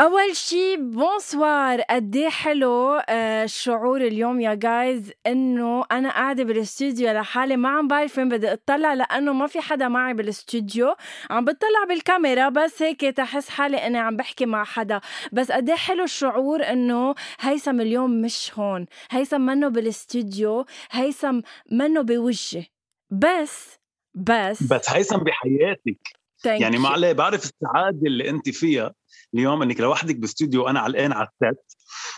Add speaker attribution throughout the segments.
Speaker 1: أول شي bonsoir. قد إيه حلو آه الشعور اليوم يا guys إنه أنا قاعدة بالاستوديو لحالي ما عم بعرف وين بدي أطلع لأنه ما في حدا معي بالاستوديو عم بطلع بالكاميرا بس هيك تحس حالي إني عم بحكي مع حدا. بس قد إيه حلو الشعور إنه هيثم اليوم مش هون. هيثم منه بالاستوديو هيثم منه بوجهي. بس بس
Speaker 2: بس هيثم بحياتك.
Speaker 1: Thank
Speaker 2: يعني. ما عليه بعرف السعادة اللي أنت فيها. اليوم انك لوحدك باستوديو أنا علقان على السيت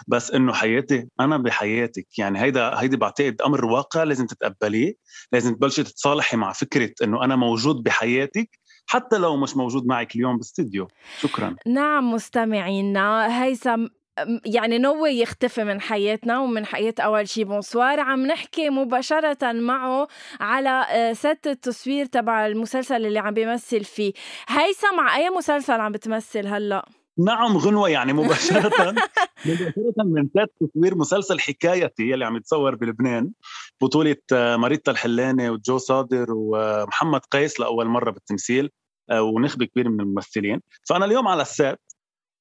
Speaker 2: بس إنه حياتي أنا بحياتك. يعني هيدا هيدي بعتقد أمر واقع لازم تتقبليه لازم تبلشي تتصالحي مع فكرة إنه أنا موجود بحياتك حتى لو مش موجود معك اليوم باستوديو. شكرا.
Speaker 1: نعم مستمعينا هيثم يعني نو يختفي من حياتنا ومن حياة أول شي. بونسوار عم نحكي مباشرة معه على آه، ست التصوير تبع المسلسل اللي عم بيمثل فيه. هيثم مع أي مسلسل عم بتمثل هلأ؟
Speaker 2: نعم غنوة يعني مباشرة. مباشرة من ثلاث تصوير مسلسل حكايتي يلي عم يتصور بلبنان بطولة آه، ماريتا الحلاني وجو صادر ومحمد قيس لأول مرة بالتمثيل آه، ونخبة كبيرة من الممثلين. فأنا اليوم على السات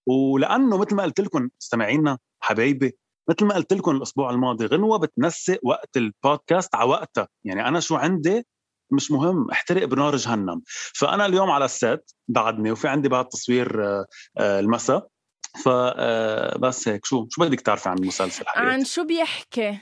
Speaker 2: ولأنه مثل ما قلت لكم مستمعينا حبايبي مثل ما قلت لكم الأسبوع الماضي غنوة بتنسق وقت البودكاست على وقتها. يعني أنا شو عندي؟ مش مهم احترق بنار جهنم. فأنا اليوم على السات بعدني وفي عندي بعد تصوير آه، آه، المساء. فبس هيك شو شو بدك تعرفي عن المسلسل حقيقي
Speaker 1: عن شو بيحكي؟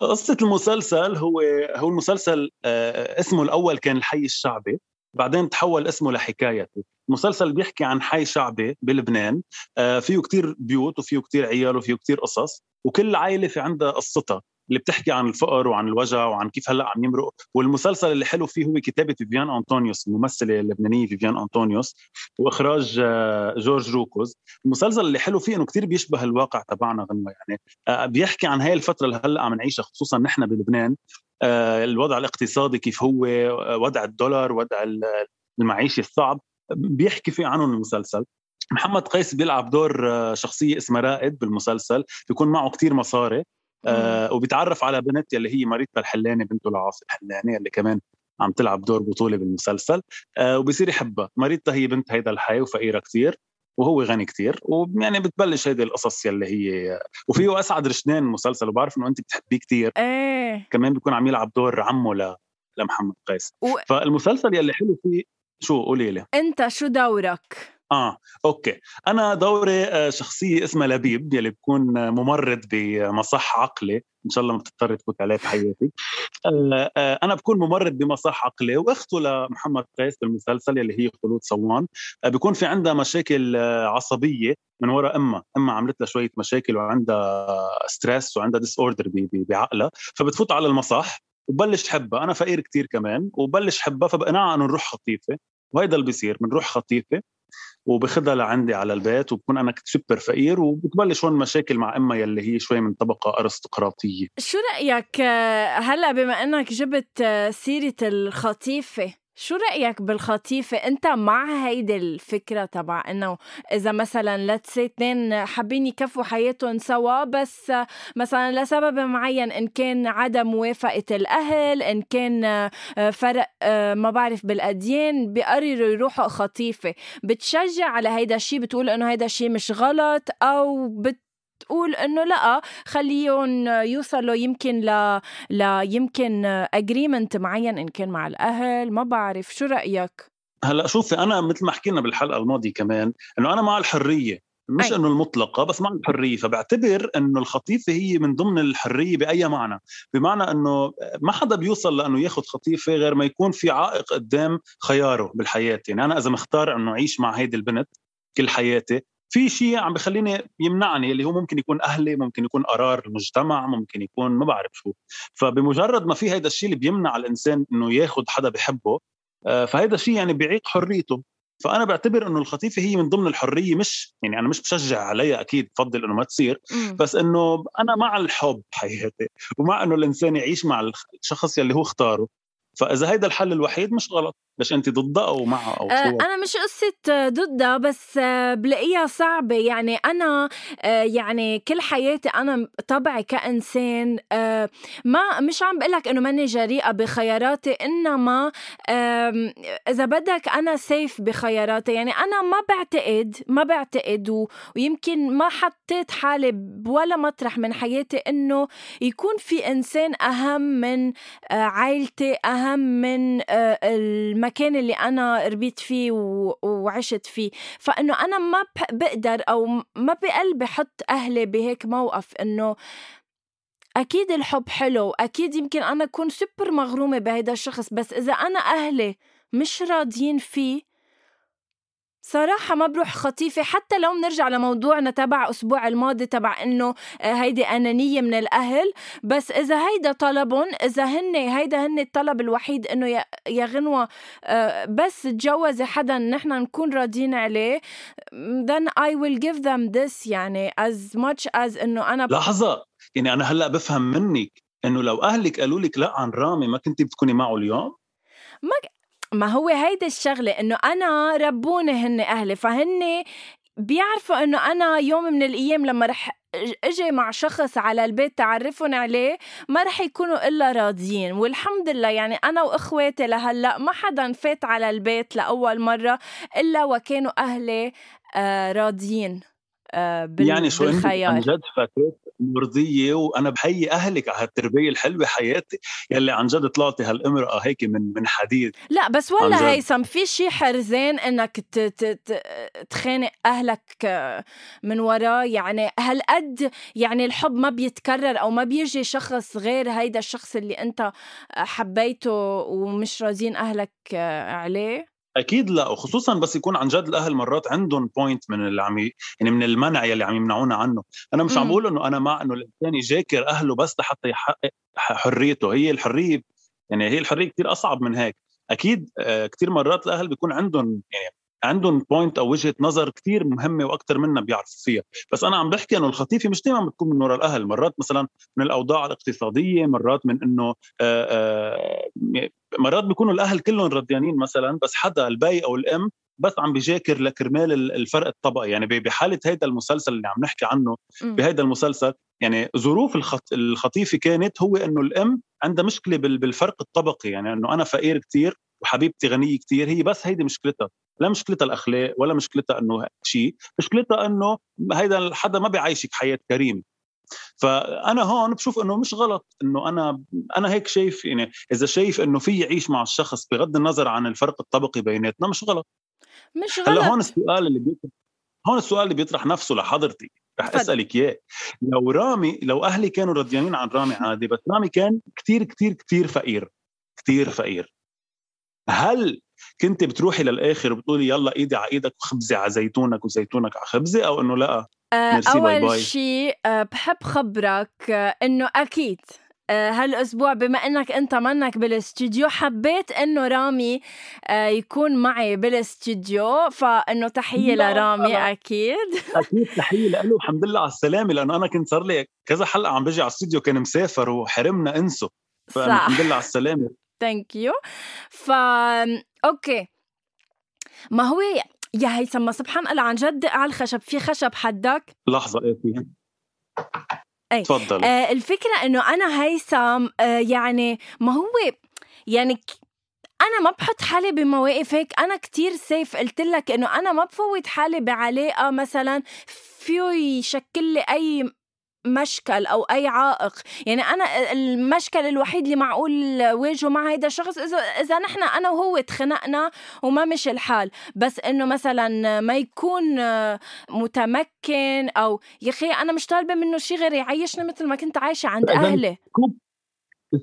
Speaker 2: قصة المسلسل هو هو المسلسل آه، اسمه الأول كان الحي الشعبي. بعدين تحول اسمه لحكايتي المسلسل بيحكي عن حي شعبي بلبنان. آه، فيه كتير بيوت وفيه كتير عيال وفيه كتير قصص. وكل عائلة في عندها قصتها اللي بتحكي عن الفقر وعن الوجع وعن كيف هلأ عم يمرق. والمسلسل اللي حلو فيه هو كتابة فيفيان أنطونيوس الممثلة اللبنانية فيفيان أنطونيوس وإخراج آه، جورج روكوز. المسلسل اللي حلو فيه إنه كتير بيشبه الواقع تبعنا غنوة. يعني آه، بيحكي عن هاي الفترة اللي هلا عم نعيشها خصوصا نحن بلبنان. الوضع الاقتصادي كيف هو آه، وضع الدولار وضع ال- المعيشي الصعب. بيحكي فيه عنهم المسلسل. محمد قيس بيلعب دور آه، شخصية اسمها رائد بالمسلسل. بيكون معه كتير مصاري آه وبيتعرف على بنت يلي هي ماريتا الحلاني بنته لعاصي الحلاني اللي كمان عم تلعب دور بطولة بالمسلسل. آه وبصير يحبها. ماريتا هي بنت هيدا الحي وفقيرة كتير. وهو غني كتير ويعني بتبلش هيدي القصص يلي هي وفيه اسعد رشدان المسلسل وبعرف إنه أنت بتحبيه كتير.
Speaker 1: إيه.
Speaker 2: كمان بيكون عم يلعب دور عمه ل... لمحمد قيس.
Speaker 1: و...
Speaker 2: فالمسلسل يلي حلو فيه شو قولي لي؟
Speaker 1: أنت شو دورك؟
Speaker 2: آه أوكي. أنا دوري آه، شخصية اسمها لبيب يلي بكون آه، ممرض بمصح عقلي. إن شاء الله ما تضطر تفوت عليه بحياتي. آه، آه، أنا بكون ممرض بمصح عقلي وأخته لمحمد قيس بالمسلسل يلي هي خلود صوان. بيكون في عندها مشاكل عصبية من وراء أمها. أمها عملت لها شوية مشاكل وعندها stress وعندها disorder بعقلها. فبتفوت على المصح وبلش حبها. أنا فقير كتير كمان وبلش حبها فبقنعها إنه نروح خطيفة. وهيدا اللي بيصير بنروح خطيفة. وباخذها لعندي على البيت وبكون أنا سوبر فقير وبتبلش هون مشاكل مع أمها يلي هي شوي من طبقة أرستقراطية.
Speaker 1: شو رأيك آه، هلأ بما إنك جبت آه، سيرة الخطيفة شو رأيك بالخطيفة؟ أنت مع هيدي الفكرة تبع إنه إذا مثلا say اثنين حابين يكفوا حياتهم سوا بس مثلا لسبب معين إن كان عدم موافقة الأهل إن كان فرق ما بعرف بالأديان بيقرروا يروحوا خطيفة. بتشجع على هيدا الشيء بتقول إنه هيدا الشيء مش غلط؟ أو بت تقول إنه لا خليهم يوصلوا يمكن ل ل يمكن اجريمنت معين إن كان مع الأهل. ما بعرف شو رأيك؟
Speaker 2: هلا شوفي أنا مثل ما حكينا بالحلقة الماضية كمان إنه أنا مع الحرية. مش
Speaker 1: أي.
Speaker 2: إنه المطلقة بس مع الحرية. فبعتبر إنه الخطيفة هي من ضمن الحرية بأي معنى. بمعنى إنه ما حدا بيوصل لأنه ياخذ خطيفة غير ما يكون في عائق قدام خياره بالحياة. يعني أنا إذا مختار إنه أعيش مع هيدي البنت كل حياتي في شيء عم بخليني يمنعني اللي هو ممكن يكون أهلي ممكن يكون قرار المجتمع ممكن يكون ما بعرف شو. فبمجرد ما في هذا الشيء اللي بيمنع الإنسان إنه ياخذ حدا بحبه آه، فهذا الشيء يعني بيعيق حريته. فأنا بعتبر إنه الخطيفة هي من ضمن الحرية مش يعني أنا مش بشجع عليها أكيد بفضل إنه ما تصير
Speaker 1: مم.
Speaker 2: بس إنه أنا مع الحب حياتي ومع إنه الإنسان يعيش مع الشخص يلي هو اختاره. فإذا هيدا الحل الوحيد مش غلط. ليش انت ضدها أو معها أو
Speaker 1: آه،
Speaker 2: شو
Speaker 1: أنا مش قصة ضدها بس آه، بلاقيها صعبة. يعني أنا آه، يعني كل حياتي أنا طبعي كإنسان آه، ما مش عم بقولك إنه ماني جريئة بخياراتي إنما آم، إذا بدك أنا سيف بخياراتي. يعني أنا ما بعتقد ما بعتقد ويمكن ما حطيت حالي بولا مطرح من حياتي إنه يكون في إنسان أهم من آه، عائلتي أهم من آه، المكان اللي أنا ربيت فيه وعشت فيه. فإنه أنا ما بقدر أو ما بقلبي حط أهلي بهيك موقف إنه أكيد الحب حلو أكيد يمكن أنا أكون سوبر مغرومة بهيدا الشخص بس إذا أنا أهلي مش راضيين فيه صراحة ما بروح خطيفة حتى لو بنرجع لموضوعنا تبع أسبوع الماضي تبع إنه آه، هيدي أنانية من الأهل. بس إذا هيدا طلبهم إذا هن هيدا هن الطلب الوحيد إنه يا- غنوة آه، بس تجوزي حدا نحن نكون راضيين عليه then I will give them this يعني as much as إنه أنا
Speaker 2: لحظة يعني أنا هلأ بفهم منك إنه لو أهلك قالوا لك لا عن رامي ما كنتي بتكوني معه اليوم؟
Speaker 1: ما هو هيدا الشغلة إنه أنا ربوني هن أهلي فهن بيعرفوا إنه أنا يوم من الأيام لما رح إجي مع شخص على البيت تعرفهم عليه ما رح يكونوا إلا راضيين. والحمد لله يعني أنا وإخواتي لهلأ ما حدا فات على البيت لأول مرة إلا وكانوا أهلي آه راضيين آه بال...
Speaker 2: يعني شو انت عن جد فاتت مرضية وأنا بحيي أهلك على هالتربية الحلوة حياتي يلي عن جد طلعتي هالامرأة هيك من من حديد.
Speaker 1: لا بس
Speaker 2: جد.
Speaker 1: هيثم في شي حرزان إنك تخانق أهلك آه، من وراه يعني هالقد يعني الحب ما بيتكرر أو ما بيجي شخص غير هيدا الشخص اللي أنت حبيته ومش راضيين أهلك آه، عليه؟
Speaker 2: أكيد لا وخصوصا بس يكون عن جد الأهل مرات عندهم point من اللي عم يعني من المنع يلي عم يمنعونا عنه. أنا مش عم. بقول إنه أنا مع إنه الإنسان يجاكر أهله بس لحتى يحقق حريته. هي الحرية يعني هي الحرية كثير أصعب من هيك. أكيد آه، كثير مرات الأهل بيكون عندهم يعني عندهم point أو وجهة نظر كثير مهمة وأكثر منا بيعرفوا فيها. بس أنا عم بحكي إنه الخطيفة مش دائما بتكون من وراء الأهل. مرات مثلا من الأوضاع الاقتصادية مرات من إنه آه، آه، مرات بيكونوا الأهل كلهم رديانين مثلا بس حدا البي أو الأم بس عم بيجاكر لكرمال ال- الفرق الطبقي. يعني بحالة هيدا المسلسل اللي عم نحكي عنه. بهيدا المسلسل يعني ظروف الخط... الخطيفة كانت هو إنه الأم عندها مشكلة بال... بالفرق الطبقي. يعني إنه أنا فقير كتير وحبيبتي غنية كتير هي بس هيدي مشكلتها لا مشكلتها الأخلاق ولا مشكلتها إنه شيء مشكلتها إنه هيدا حدا ما بيعيشك حياة كريمة. فأنا هون بشوف إنه مش غلط إنه أنا أنا هيك شايف يعني إذا شايف إنه في يعيش مع الشخص بغض النظر عن الفرق الطبقي بيناتنا مش غلط.
Speaker 1: مش
Speaker 2: هلأ هون
Speaker 1: غلط
Speaker 2: السؤال اللي بيطرح هون السؤال اللي بيطرح نفسه لحضرتك رح
Speaker 1: تفضل.
Speaker 2: أسألك إياه. لو رامي لو أهلي كانوا رضيانين عن رامي عادي بس رامي كان كتير كتير كتير فقير كتير فقير. هل كنت بتروحي للآخر وبتقولي يلا ايدي على إيدك وخبزي على زيتونك وزيتونك على خبزي أو إنه لأ
Speaker 1: آه،
Speaker 2: bye.
Speaker 1: شيء آه، بحب خبرك آه، إنه أكيد آه، هالأسبوع بما إنك أنت منك بالاستوديو حبيت إنه رامي يكون معي بالاستوديو فإنه تحية
Speaker 2: لا،
Speaker 1: لرامي
Speaker 2: لا.
Speaker 1: أكيد
Speaker 2: أكيد تحية له الحمد لله على السلامة لأنه أنا كنت صار لي كذا حلقة عم بجي على الاستوديو كان مسافر وحرمنا انسه فأنا
Speaker 1: صح
Speaker 2: الحمد لله على السلامة
Speaker 1: thank you ف okay. ما هو يا هيثم ما سبحان الله عن جد على الخشب في خشب حدك؟
Speaker 2: لحظة إيه فيها
Speaker 1: أي.
Speaker 2: تفضل.
Speaker 1: آه الفكرة إنه أنا هيثم آه يعني ما هو يعني ك- أنا ما بحط حالي بمواقف هيك. أنا كتير سيف قلت لك إنه أنا ما بفوت حالي بعلاقة مثلا فيه يشكل لي أي مشكل أو أي عائق. يعني أنا المشكل الوحيد اللي معقول واجهه مع هيدا الشخص اذا إذا نحن أنا وهو تخنقنا وما مشي الحال. بس إنه مثلا ما يكون متمكن أو يا أخي أنا مش طالبة منه شيء غير يعيشني مثل ما كنت عايشة عند أهلي.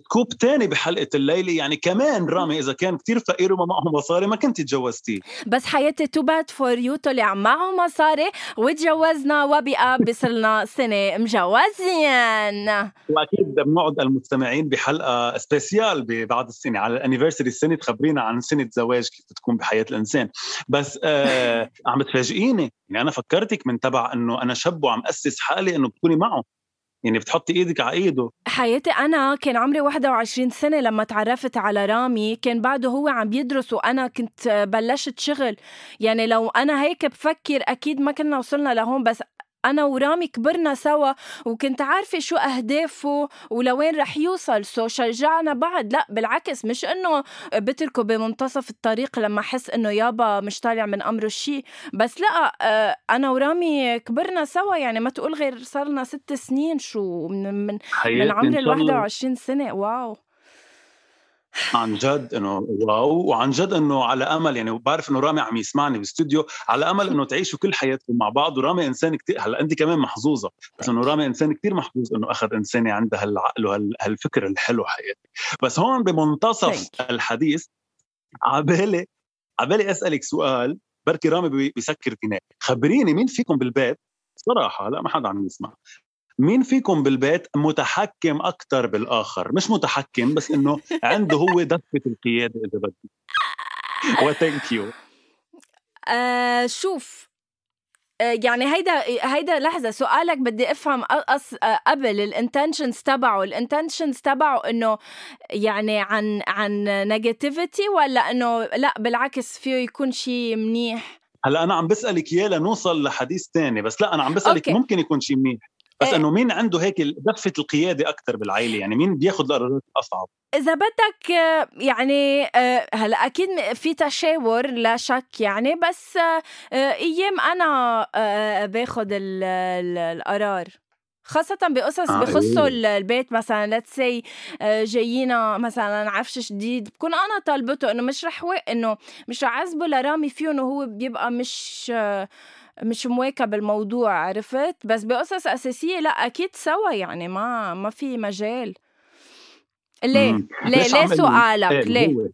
Speaker 2: scoop تاني بحلقة الليلة. يعني كمان رامي إذا كان كتير فقير وما معه مصاري ما كنت تجوزتيه.
Speaker 1: بس حياتي too bad for you طلع معه مصاري وتجوزنا وبقى صار لنا سنة مجوزين.
Speaker 2: وأكيد بنقعد المستمعين بحلقة spéciale بعد السنة على ال anniversary السنة تخبرينا عن سنة زواج كيف تكون بحياة الإنسان. بس آه عم تفاجئيني يعني أنا فكرتك من تبع إنه أنا شاب وعم أسس حالي إنه بتكوني معه. يعني بتحطي إيدك على إيده.
Speaker 1: حياتي أنا كان عمري 21 سنة لما تعرفت على رامي كان بعده هو عم بيدرس وأنا كنت بلشت شغل. يعني لو أنا هيك بفكر أكيد ما كنا وصلنا لهون بس أنا ورامي كبرنا سوا وكنت عارفة شو أهدافه ولوين رح يوصل. سو شجعنا بعض. لا بالعكس مش إنه بتركه بمنتصف الطريق لما احس إنه يابا مش طالع من أمره شيء بس لا آه، أنا ورامي كبرنا سوا. يعني ما تقول غير صار لنا ست سنين شو من من, من عمر ال 21 سنة. واو.
Speaker 2: عن جد إنه واو وعن جد إنه على أمل يعني بعرف إنه رامي عم يسمعني بالاستوديو على أمل إنه تعيشوا كل حياتكم مع بعض ورامي إنسان كثير هلأ انت كمان محظوظة بس إنه رامي إنسان كثير محظوظ إنه أخذ إنسانة عندها هالعقل وهالفكر الحلو حياتي. بس هون بمنتصف الحديث عبالي عبالي أسألك سؤال بركي رامي بيسكر فينا خبريني مين فيكم بالبيت؟ صراحة لا ما حدا عم يسمع. مين فيكم بالبيت متحكم أكثر بالآخر؟ مش متحكم بس إنه عنده هو دفة القيادة إذا بدك. وثانك يو
Speaker 1: آه شوف آه، يعني هيدا هيدا لحظة سؤالك بدي أفهم أص قبل ال intentions تبعه ال intentions تبعه إنه يعني عن عن negativity ولا إنه لا بالعكس فيه يكون شيء منيح؟
Speaker 2: هلأ أنا عم بسألك إياه لنوصل لحديث تاني بس لا أنا عم بسألك okay. ممكن يكون شيء منيح. بس إيه. إنه مين عنده هيك دفة القيادة أكثر بالعائلة يعني مين بياخذ القرارات الاصعب
Speaker 1: إذا بدك يعني آه، هلأ أكيد في تشاور لا شك يعني بس آه، أيام أنا آه، باخذ القرار خاصة بقصص آه بخصوا إيه. البيت مثلا let's say جايينا مثلا عفش جديد بكون أنا طالبته إنه مش رح إنه مش رح اعذبه لرامي فيه إنه هو بيبقى مش آه مش مواكب الموضوع عرفت؟ بس بقصص أساسية لأ أكيد سوا يعني ما ما في مجال. ليه؟ ليه؟ ليه سؤالك؟ إيه ليه؟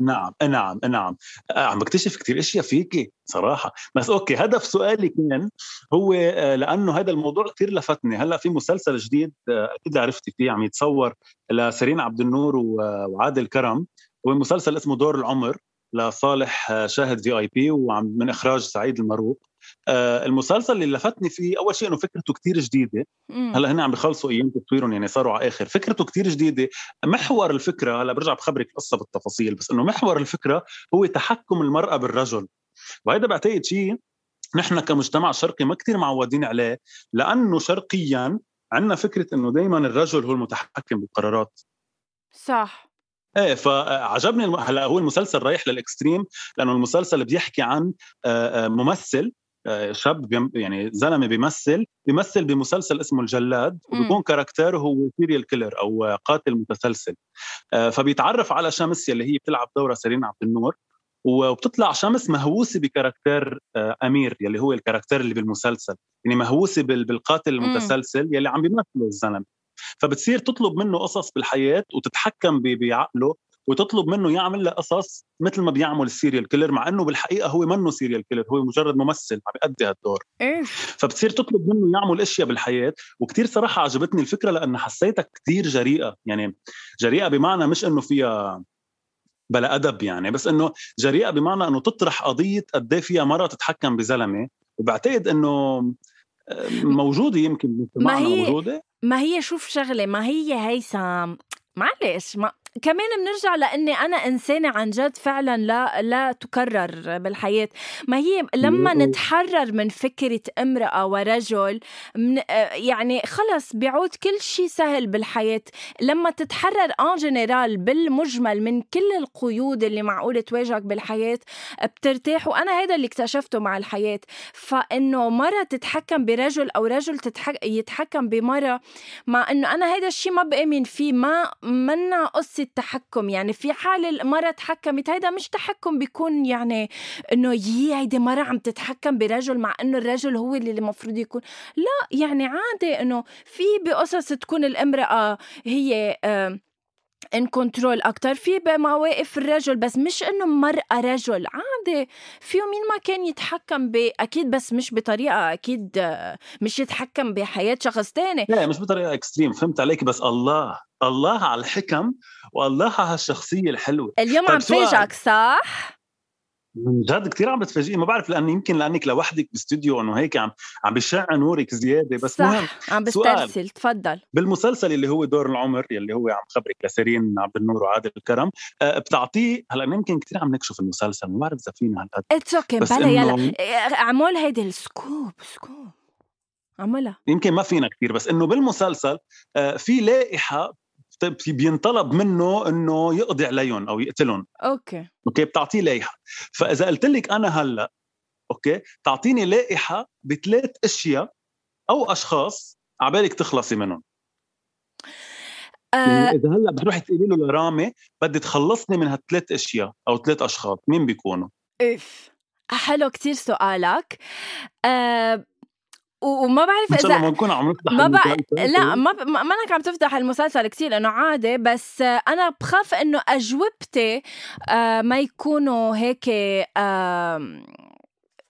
Speaker 2: نعم نعم نعم. آه، عم بكتشف كثير أشياء فيكي صراحة. بس okay هدف سؤالي كان هو آه، لأنه هذا الموضوع كثير لفتني. هلأ في مسلسل جديد آه، أكيد عرفتي فيه عم يتصور لسيرين عبد النور وعادل كرم. هو مسلسل اسمه دور العمر. لصالح شاهد VIP وعم من إخراج سعيد المروق. آه المسلسل اللي لفتني فيه أول شيء إنه فكرته كتير جديدة. هلأ هن عم بخلصوا أيام تصويرهم يعني صاروا على آخر. فكرته كتير جديدة. محور الفكرة هلأ برجع بخبرك القصة بالتفاصيل بس إنه محور الفكرة هو تحكم المرأة بالرجل. وهذا بعتقد شيء نحن كمجتمع شرقي ما كتير معودين عليه لأنه شرقيا عندنا فكرة إنه دائما الرجل هو المتحكم بالقرارات.
Speaker 1: صح.
Speaker 2: إيه فعجبني الم... هلا هو المسلسل رايح لل extreme لأنه المسلسل بيحكي عن ممثل شاب. يعني زلمة بيمثل بيمثل بمسلسل اسمه الجلاد وبيكون character ه هو serial killer أو قاتل متسلسل. فبيتعرف على شمس اللي هي بتلعب دورها سيرين عبد النور وبتطلع شمس مهووسة ب character أمير يلي هو ال character اللي بالمسلسل يعني مهووسة بالقاتل المتسلسل يلي عم بيمثله الزلمة. فبتصير تطلب منه قصص بالحياة وتتحكم بعقله وتطلب منه يعمل لها قصص مثل ما بيعمل ال serial killer مع إنه بالحقيقة هو منه serial killer هو مجرد ممثل عم يأدي هالدور
Speaker 1: إيه؟
Speaker 2: فبتصير تطلب منه يعمل أشياء بالحياة وكتير صراحة عجبتني الفكرة لأن حسيتها كتير جريئة يعني جريئة بمعنى مش إنه فيها بلا أدب يعني بس إنه جريئة بمعنى إنه تطرح قضية قد إيه فيها مرة تتحكم بزلمة وبعتقد إنه موجودة يمكن
Speaker 1: ما هي موجودة. ما هي شوف شغلة ما هي هيثم معلش ما كمان بنرجع لإني أنا إنسانة عن جد فعلا لا لا تكرر بالحياة. ما هي لما نتحرر من فكرة امرأة ورجل من يعني خلص بيعود كل شيء سهل بالحياة. لما تتحرر ان جنرال بالمجمل من كل القيود اللي معقول تواجهك بالحياة بترتاح. وأنا هذا اللي اكتشفته مع الحياة. فإنه مرة تتحكم برجل أو رجل تتحك... يتحكم بمرة مع إنه أنا هذا الشيء ما بآمن فيه ما منا قصة تحكم يعني في حال المرة تحكمت هيدا مش تحكم بيكون يعني إنه يي هيدي مرة عم تتحكم برجل مع إنه الرجل هو اللي المفروض يكون. لا يعني عادي إنه في بقصص تكون الامرأة هي آه in control أكثر في بمواقف الرجل بس مش إنه مرأة رجل. عادي. فيه مين ما كان يتحكم ب أكيد بس مش بطريقة أكيد مش يتحكم بحياة شخص تاني.
Speaker 2: لا مش بطريقة extreme فهمت عليك؟ بس الله الله على الحكم والله على هالشخصيه الحلوة.
Speaker 1: اليوم عم فاجئك صح؟
Speaker 2: من جد كثير عم بتفاجئني. ما بعرف لأنه يمكن لأنك لوحدك باستوديو إنه هيك عم عم بشع نورك زيادة بس
Speaker 1: صح. مهم. عم بسترسل. تفضل.
Speaker 2: بالمسلسل اللي هو دور العمر يلي هو عم خبرك لسيرين عبد النور وعادل الكرم أه بتعطيه هلأ يمكن كثير عم نكشف المسلسل ما بعرف إذا فينا هالقد
Speaker 1: it's okay بلا يلا. اعمل هيدي ال scoop scoop عملها
Speaker 2: يمكن ما فينا كثير بس إنه بالمسلسل آه، في لائحة بينطلب منه إنه يقضي عليهم أو يقتلهم.
Speaker 1: okay.
Speaker 2: Okay؟ بتعطيه لائحة. فإذا قلت لك أنا هلأ okay؟ تعطيني لائحة بثلاث أشياء أو أشخاص عبالك تخلصي منهم.
Speaker 1: آه.
Speaker 2: إذا هلأ بتروحي تقولي له لرامي بدي تخلصني من هالثلاث أشياء أو ثلاث أشخاص مين بيكونوا؟
Speaker 1: أوف حلو كتير سؤالك. أه وما بعرف
Speaker 2: إذا ما نكون عم نفتح
Speaker 1: ما بق... لا ما ب... ما انك عم تفتح المسلسل كثير لأنه عادي بس أنا بخاف إنه أجوبتي آه، ما يكونوا هيك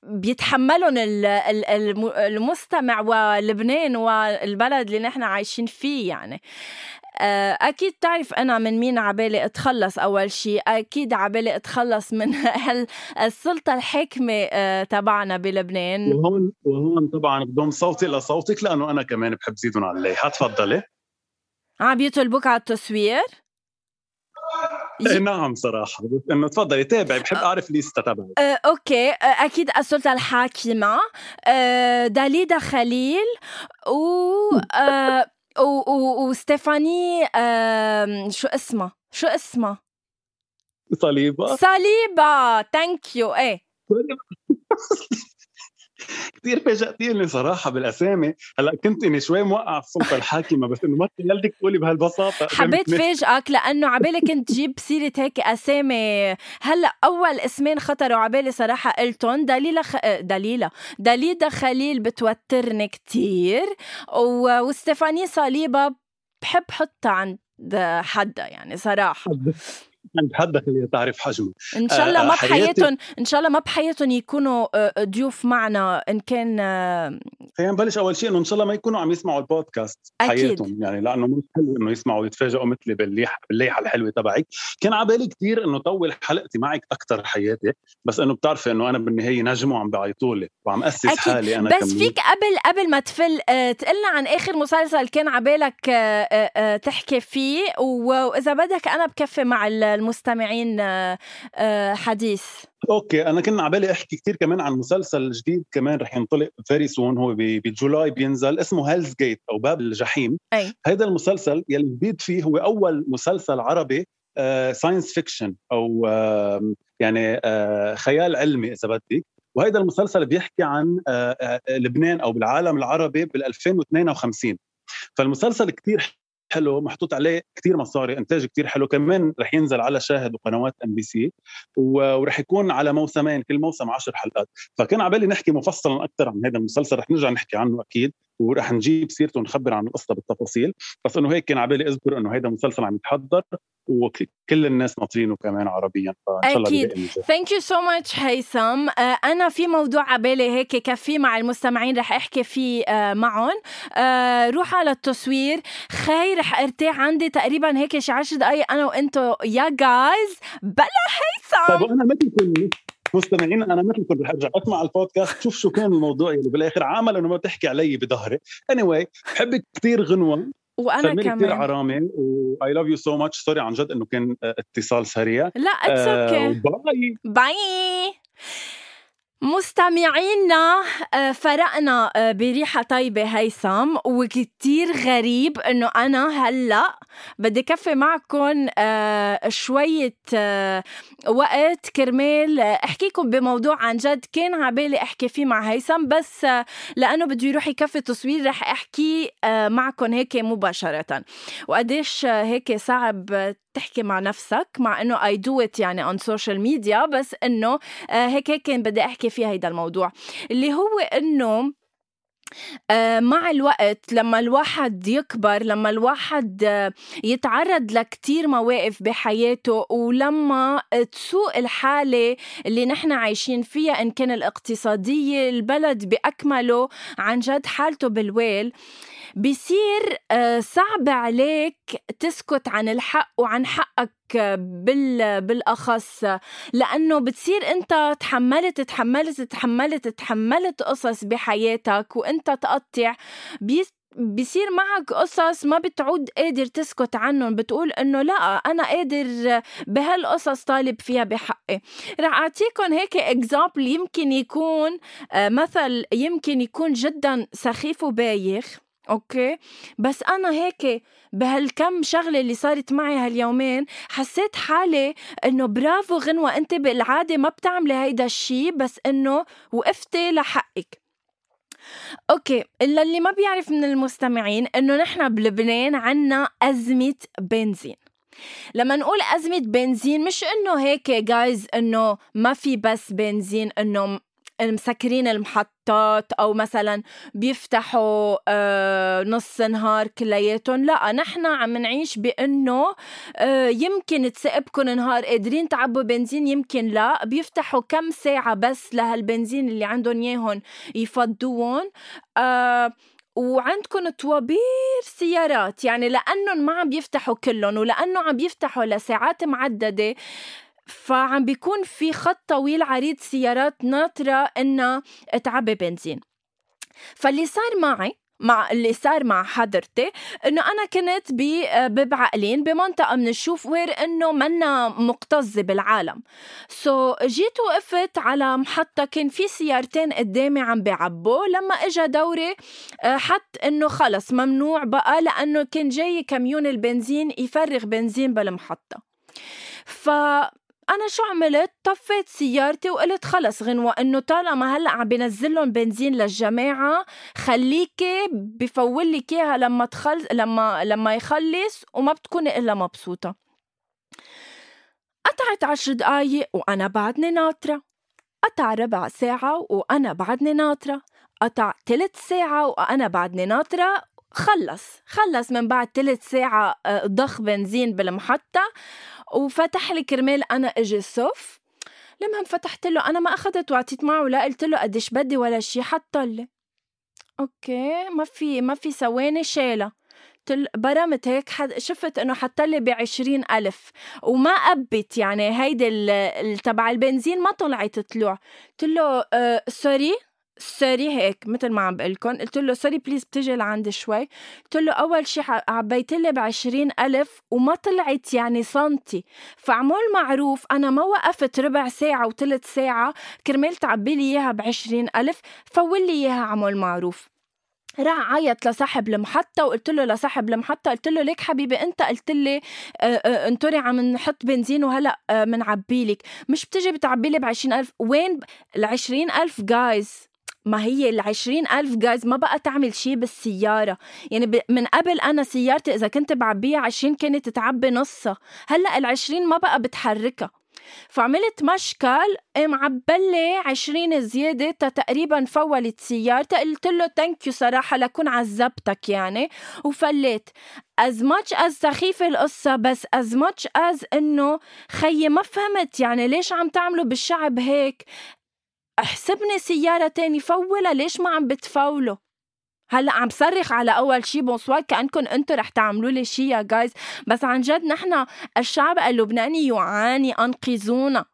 Speaker 1: بيتحملهم المستمع ولبنان والبلد اللي نحن عايشين فيه يعني. آه، أكيد تعرف أنا من مين عبالي أتخلص أول شيء. أكيد عبالي أتخلص من السلطة الحاكمه آه، تبعنا بلبنان.
Speaker 2: وهون وهون طبعا بضم صوتي لصوتك لأنه أنا كمان بحب زيدهم عليه تفضلي.
Speaker 1: عم بيطلبوك على التصوير؟
Speaker 2: إيه نعم صراحة. إنه تفضلي تابعي بحب أعرف ليستا تبعك.
Speaker 1: أه أوكي. أكيد السلطة الحاكمة. أه داليدا خليل و أه وستيفاني شو اسمها شو اسمها
Speaker 2: صليبة.
Speaker 1: صليبة thank you إيه.
Speaker 2: كثير فاجأتيني صراحة بالأسامي، هلأ كنت إني شوي موقع في السلطة الحاكمة بس إنه ما تخيلتك تقولي بهالبساطة.
Speaker 1: حبيت فاجئك لأنه عبالي كنت تجيب سيرة هيك أسامي. هلأ أول اسمين خطروا عبالي صراحة قلتهم دليلة خ... دليلة دليدا خليل بتوترني كتير. و... وستيفاني صليبة بحب حطها عند حدا يعني صراحة.
Speaker 2: عند حدا خليها تعرف حجمه
Speaker 1: إن شاء الله ما آه، بحياتهم إن شاء الله ما بحياتهم يكونوا آه، ضيوف معنا إن كان
Speaker 2: آه، خلينا نبلش أول شيء إنه إن شاء الله ما يكونوا عم يسمعوا البودكاست أكيد. حياتهم يعني لأنه مش حلو إنه يسمعوا ويتفاجئوا مثلي بالليحه بالليحة الحلوة تبعك كان على بالي كثير إنه طول حلقتي معك أكثر حياتي بس إنه بتعرفي إنه أنا بالنهاية نجم وعم بعيطوا لي وعم أسس أكيد. حالي أنا
Speaker 1: بس كمية. فيك قبل قبل ما تفل تقلنا عن آخر مسلسل كان على بالك تحكي فيه وإذا بدك أنا بكفي مع المستمعين آه، حديث.
Speaker 2: Okay أنا كنا على بالي أحكي كثير كمان عن مسلسل جديد كمان رح ينطلق very soon هو ب July بينزل اسمه Hell's Gate أو باب الجحيم.
Speaker 1: أي.
Speaker 2: هذا المسلسل يلي جديد فيه هو أول مسلسل عربي science uh, fiction أو uh, يعني خيال علمي إذا بدك. وهذا المسلسل بيحكي عن لبنان أو بالعالم العربي بال 2052 فالمسلسل كثير حلو محطوط عليه كثير مصاري إنتاج كثير حلو كمان رح ينزل على شاهد وقنوات MBC ورح يكون على موسمين كل موسم عشر حلقات. فكان على بالي نحكي مفصلا أكثر عن هذا المسلسل رح نرجع نحكي عنه أكيد. ورح نجيب سيرته ونخبر عن القصة بالتفاصيل. بس إنه هيك كان على بالي أذكر إنه هذا مسلسل عم يتحضر وكل الناس ناطرينه كمان عربيا
Speaker 1: فإن شاء الله أكيد. Thank you so much هيثم. أنا في موضوع على بالي هيك كفي مع المستمعين رح أحكي فيه uh, معهم. uh, روح على التصوير. خي رح أرتاح. عندي تقريبا هيك شي 10 دقائق أنا وأنتو. يا guys بلا هيثم.
Speaker 2: طيب وأنا مثلكم مستمعين أنا مثلكم رح ارجع اسمع البودكاست. شوف شو كان الموضوع اللي بالآخر عامل إنه ما تحكي علي بظهري اني anyway بحب كثير غنوة.
Speaker 1: وأنا
Speaker 2: كمان. كثير عرامه و I love you so much sorry عن جد إنه كان اتصال سريع.
Speaker 1: لا it's okay
Speaker 2: bye
Speaker 1: bye مستمعينا آه، فرقنا آه، بريحة طيبة هيثم وكتير غريب إنه أنا هلأ بدي كفي معكم آه، شوية وقت كرمال أحكيكم بموضوع عن جد كان عبالي أحكي فيه مع هيثم بس لأنه بده يروح يكفي تصوير رح أحكي معكم هيك مباشرة. وقديش هيك صعب تحكي مع نفسك مع إنه I do it يعني on social media بس إنه آه، هيك هيك بدي أحكي فيه هيدا الموضوع. اللي هو إنه مع الوقت لما الواحد يكبر لما الواحد آه، يتعرض لكتير مواقف بحياته ولما تسوء الحالة اللي نحن عايشين فيها إن كان الاقتصادية البلد بأكمله عن جد حالته بالويل بصير آه، صعب عليك تسكت عن الحق وعن حقك بال بالأخص لأنه بتصير أنت تحملت تحملت تحملت تحملت قصص بحياتك وأنت تقطع بيصير معك قصص ما بتعود قادر تسكت عنهم بتقول إنه لأ أنا قادر بهالقصص طالب فيها بحقي. رح اعطيكم هيك example يمكن يكون آه، مثل يمكن يكون جدا سخيف وبايخ. Okay؟ بس أنا هيك بهالكم شغلة اللي صارت معي هاليومين حسيت حالي إنه برافو غنوة أنت بالعادة ما بتعملي هيدا الشيء بس إنه وقفتي لحقك. Okay اللي ما بيعرف من المستمعين إنه نحن بلبنان عنا أزمة بنزين. لما نقول أزمة بنزين مش إنه هيك جايز إنه ما في بس بنزين إنه مسكرين المحطات أو مثلا بيفتحوا آه، نص نهار كلياتهم. لا نحن عم نعيش بأنه آه، يمكن تسقبكم نهار قادرين تعبوا بنزين يمكن لا. بيفتحوا كم ساعة بس لهالبنزين اللي عندهم إياهم يفضوهم. آه وعندكم طوابير سيارات. يعني لأنهم ما عم بيفتحوا كلهم ولأنه عم بيفتحوا لساعات معددة. فعم بيكون في خط طويل عريض سيارات ناطرة إنها تعبي بنزين. فاللي صار معي مع اللي صار مع حضرتي إنه أنا كنت ببعقلين بمنطقة من الشوف وير إنه منا مكتظه بالعالم. سو so, جيت وقفت على محطة كان في سيارتين قدامي عم بيعبوا. لما اجى دوري آه، حط إنه خلص ممنوع بقى لأنه كان جاي كميون البنزين يفرغ بنزين بالمحطة. ف أنا شو عملت؟ طفيت سيارتي وقلت خلص غنوة. إنه طالما هلأ عم بنزل لهم بنزين للجماعة خليكي بفولك إياها لما تخل لما لما يخلص وما بتكوني إلا مبسوطة. قطعت عشر دقايق وأنا بعدني ناطرة. قطع ربع ساعة وأنا بعدني ناطرة. قطع تلت ساعة وأنا بعدني ناطرة. خلص خلص من بعد تلت ساعة آه، ضخ بنزين بالمحطة وفتح لي كرمال أنا إجي صف المهم فتحت له أنا ما أخذت وعطيت معه ولا قلت له قديش بدي ولا شي حط لي. أوكي ما في ما في ثواني تل برمت هيك حد شفت إنه حط لي ب ألف. وما قبت يعني هيدي تبع البنزين ما طلعت طلوع قلت له أه sorry. Sorry هيك مثل ما عم بقول لكم قلت له sorry please بتجي لعندي شوي. قلت له أول شيء عبيت لي ب ألف وما طلعت يعني سنتي. فعمول معروف أنا ما وقفت ربع ساعة وثلث ساعة كرمال تعبي لي إياها ب ألف. full لي إياها عمول معروف. راح عيط لصاحب المحطة وقلت له لصاحب المحطة. قلت له ليك حبيبي أنت قلت لي آه، آه، انطري عم نحط بنزين وهلأ بنعبي آه، لك. مش بتجي بتعبي لي ب ألف. وين ال ألف guys ما هي ال ألف guys ما بقى تعمل شيء بالسيارة. يعني من قبل أنا سيارتي إذا كنت بعبيها عشرين كانت تعبي نصها. هلأ العشرين ما بقى بتحركها. فعملت مشكل قام عبلي عشرين زيادة تقريبا فولت سيارتي. قلت له thank you صراحة لكون عذبتك يعني. وفليت. As much as سخيفة القصة بس as much as إنه خيي ما فهمت يعني ليش عم تعملوا بالشعب هيك. احسبني سيارة تاني فولها ليش ما عم بتفولوا؟ هلأ عم صرخ على أول شي bonsoir كانكم أنتم رح تعملوا لي شي يا guys بس عن جد نحن الشعب اللبناني يعاني. أنقذونا.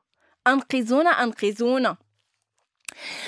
Speaker 1: أنقذونا أنقذونا.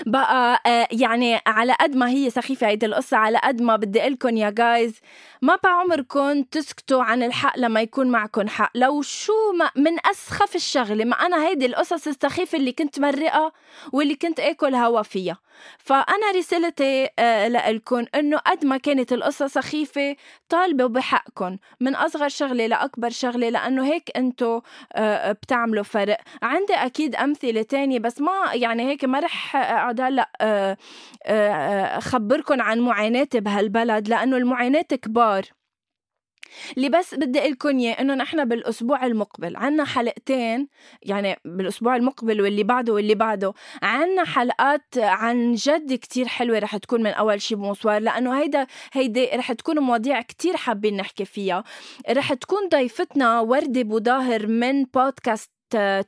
Speaker 1: بقى آه، يعني على قد ما هي سخيفة هيدي القصة على قد ما بدي لكم يا guys ما بعمركم تسكتوا عن الحق لما يكون معكم حق. لو شو ما من أسخف الشغلة ما أنا هيدي القصص السخيفة اللي كنت مرقة واللي كنت آكل هوا فيها. فأنا رسالتي آه لكم إنه قد ما كانت القصة سخيفة طالبوا بحقكم من أصغر شغلة لأكبر شغلة لأنه هيك أنتوا آه بتعملوا فرق. عندي أكيد أمثلة تانية بس ما يعني هيك ما رح أقعد هلا آه آه أخبركم عن معاناتي بهالبلد لأنه المعاناة كبار. اللي بس بدي لكم إياه إنه نحن بالأسبوع المقبل عنا حلقتين يعني بالأسبوع المقبل واللي بعده واللي بعده عنا حلقات عن جد كتير حلوة رح تكون من أول شي بونسوار لأنه هيدا هيدي رح تكون مواضيع كتير حابين نحكي فيها. رح تكون ضيفتنا وردة بوظاهر من بودكاست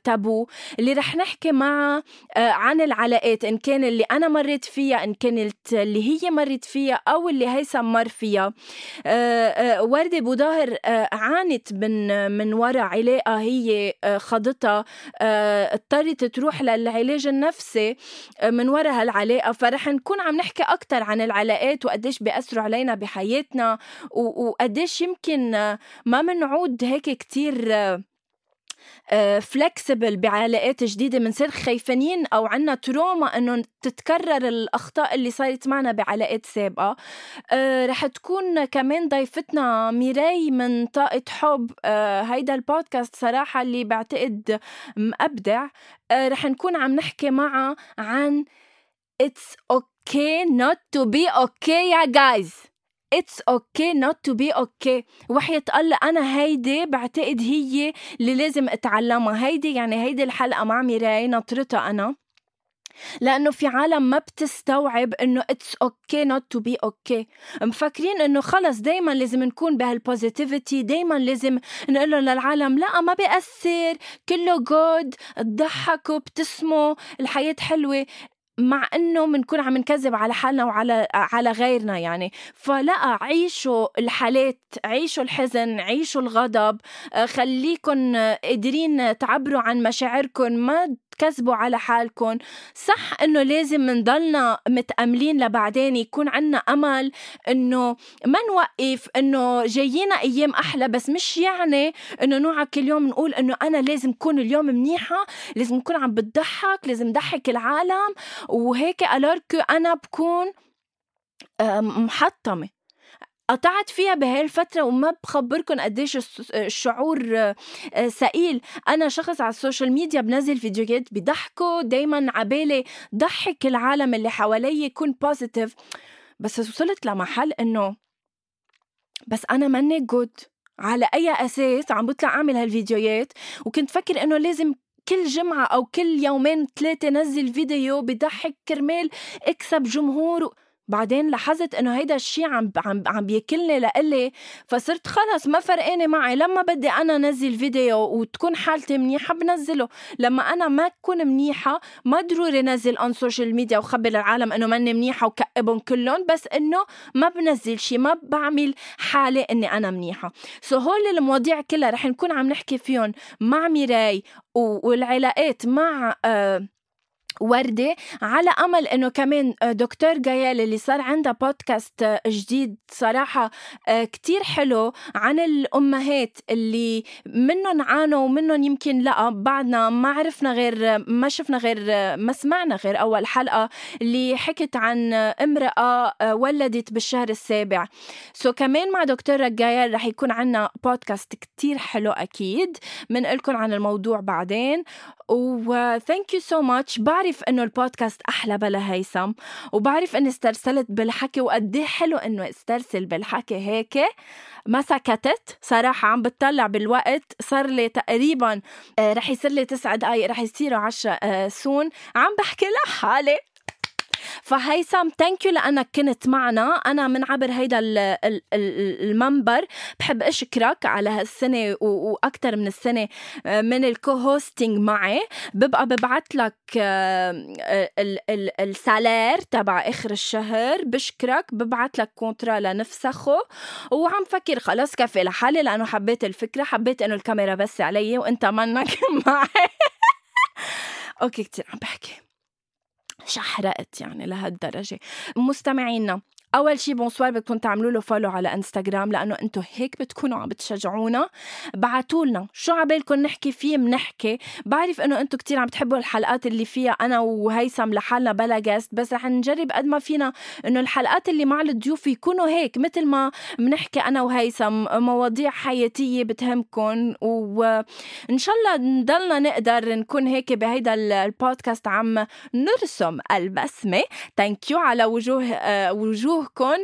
Speaker 1: تابو اللي رح نحكي مع آه، عن العلاقات إن كان اللي أنا مريت فيها إن كانت اللي هي مرت فيها أو اللي هيثم مر فيها. آه، آه، وردة بوظاهر عانت من من وراء علاقة هي خضتها اضطرت تروح للعلاج النفسي من وراء هالعلاقة. فرح نكون عم نحكي أكتر عن العلاقات وقديش بيأثروا علينا بحياتنا وقديش يمكن ما منعود هيك كتير فلكسبل آه، بعلاقات جديدة بنصير خايفانين أو عنا تروما إنه تتكرر الأخطاء اللي صارت معنا بعلاقات سابقة. آه، رح تكون كمان ضيفتنا ميراي من طاقة حب. آه، هيدا البودكاست صراحة اللي بعتقد مأبدع. رح نكون عم نحكي معها عن It's okay not to be okay يا guys. It's okay not to be okay وحياة الله أنا هيدي بعتقد هي اللي لازم أتعلمها. هيدي يعني هيدي الحلقة مع ميراي نطرتها أنا. لأنه في عالم ما بتستوعب إنه it's okay not to be okay مفكرين إنه خلص دائما لازم نكون بهال positivity دائما لازم نقول للعالم لا ما بيأثر. كله good تضحكوا ابتسموا الحياة حلوة. مع إنه بنكون عم نكذب على حالنا وعلى على غيرنا يعني. فلا عيشوا الحالات عيشوا الحزن عيشوا الغضب. آه، خليكن قادرين تعبروا عن مشاعركم ما تكذبوا على حالكم. صح إنه لازم نضلنا متأملين لبعدين يكون عنا أمل إنه ما نوقف إنه جايينا أيام أحلى. بس مش يعني إنه نوعا كل يوم نقول إنه أنا لازم كون اليوم منيحة لازم نكون عم بتضحك لازم ضحك العالم. وهيك alors que أنا بكون محطمة. قطعت فيها بهاي الفترة وما بخبركم قديش الشعور سئيل. أنا شخص على ال social media بنزل فيديوهات بضحكوا دايما عبالي ضحك العالم اللي حوالي يكون positive بس وصلت لمحل إنه بس أنا ماني good على أي أساس عم بطلع أعمل هالفيديوهات؟ وكنت فكر إنه لازم كل جمعة أو كل يومين ثلاثة نزل فيديو بضحك كرمال اكسب جمهور بعدين لاحظت إنه هيدا الشيء عم عم عم بياكلني لإلي فصرت خلص ما فرقانه معي. لما بدي أنا نزل فيديو وتكون حالتي منيحة بنزله. لما أنا ما اكون منيحة ما ضروري نزل on social media وخبر العالم إنه ماني منيحة وكئبهم كلهم بس إنه ما بنزل شيء ما بعمل حالي إني أنا منيحة. سو هول المواضيع كلها رح نكون عم نحكي فيهم مع ميراي والعلاقات مع آه وردة على أمل إنه كمان آه، دكتور جايال اللي صار عندها بودكاست آه، جديد صراحة آه، كتير حلو عن الأمهات اللي منهم عانوا ومنهم يمكن لأ بعدنا ما عرفنا غير ما شفنا غير ما سمعنا غير أول حلقة اللي حكت عن امرأة ولدت بالشهر السابع. so كمان مع دكتورة جايال رح يكون عنا بودكاست كتير حلو أكيد منقلكم عن الموضوع بعدين. و thank you so much بعرف إنه البودكاست أحلى بلا هيثم وبعرف اني استرسلت بالحكي وقد إيه حلو إنه استرسل بالحكي هيك. ما سكتت صراحة عم بتطلع بالوقت صار لي تقريبا آه، رح يصير لي تسع دقايق رح يصيروا عشرة آه، soon عم بحكي لحالي. فهيثم thank you لأنك كنت معنا. أنا من عبر هيدا المنبر. بحب أشكرك على هالسنة وأكثر من السنة آه، من ال co-hosting معي. ببقى ببعث لك آه، ال salaire تبع آخر الشهر. بشكرك. ببعث لك contrat لنفسخه وعم فكر خلص كفي لحالي لأنه حبيت الفكرة. حبيت إنه الكاميرا بس علي وإنت منك معي. okay كتير عم بحكي. شردقت يعني لهالدرجة. مستمعينا أول شي bonsoir بدكم تعملوا له follow على انستغرام لأنه أنتم هيك بتكونوا عم بتشجعونا. بعتوا لنا شو عبالكم نحكي فيه بنحكي بعرف إنه أنتم كتير عم تحبوا الحلقات اللي فيها أنا وهيثم لحالنا بلا guests بس رح نجرب قد ما فينا إنه الحلقات اللي مع الضيوف يكونوا هيك مثل ما بنحكي أنا وهيثم مواضيع حياتية بتهمكم وإن شاء الله نضلنا نقدر نكون هيك بهيدا البودكاست عم نرسم البسمة. think على وجوه آه، وجوه وجوهكم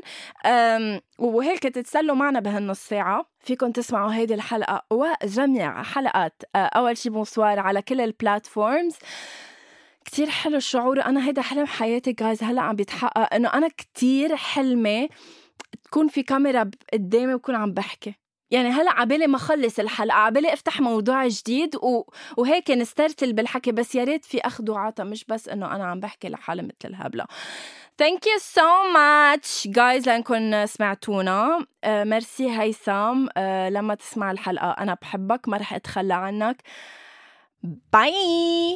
Speaker 1: وهيك تتسلوا معنا بهالنص ساعة. فيكم تسمعوا هيدي الحلقة وجميع حلقات آه، أول شي bonsoir على كل ال platforms كتير حلو الشعور أنا هيدا حلم حياتي guys هلا عم بيتحقق إنه أنا كتير حلمي تكون في كاميرا قدامي وكون عم بحكي. يعني هلا عبالي ما اخلص الحلقة عبالي أفتح موضوع جديد و... وهيك نسترسل بالحكي بس يا ريت في أخذ وعطا مش بس إنه أنا عم بحكي لحالي مثل الهبله thank you so much guys لانكم سمعتونا. uh, merci هيثم. uh, لما تسمع الحلقة أنا بحبك ما رح أتخلى عنك. bye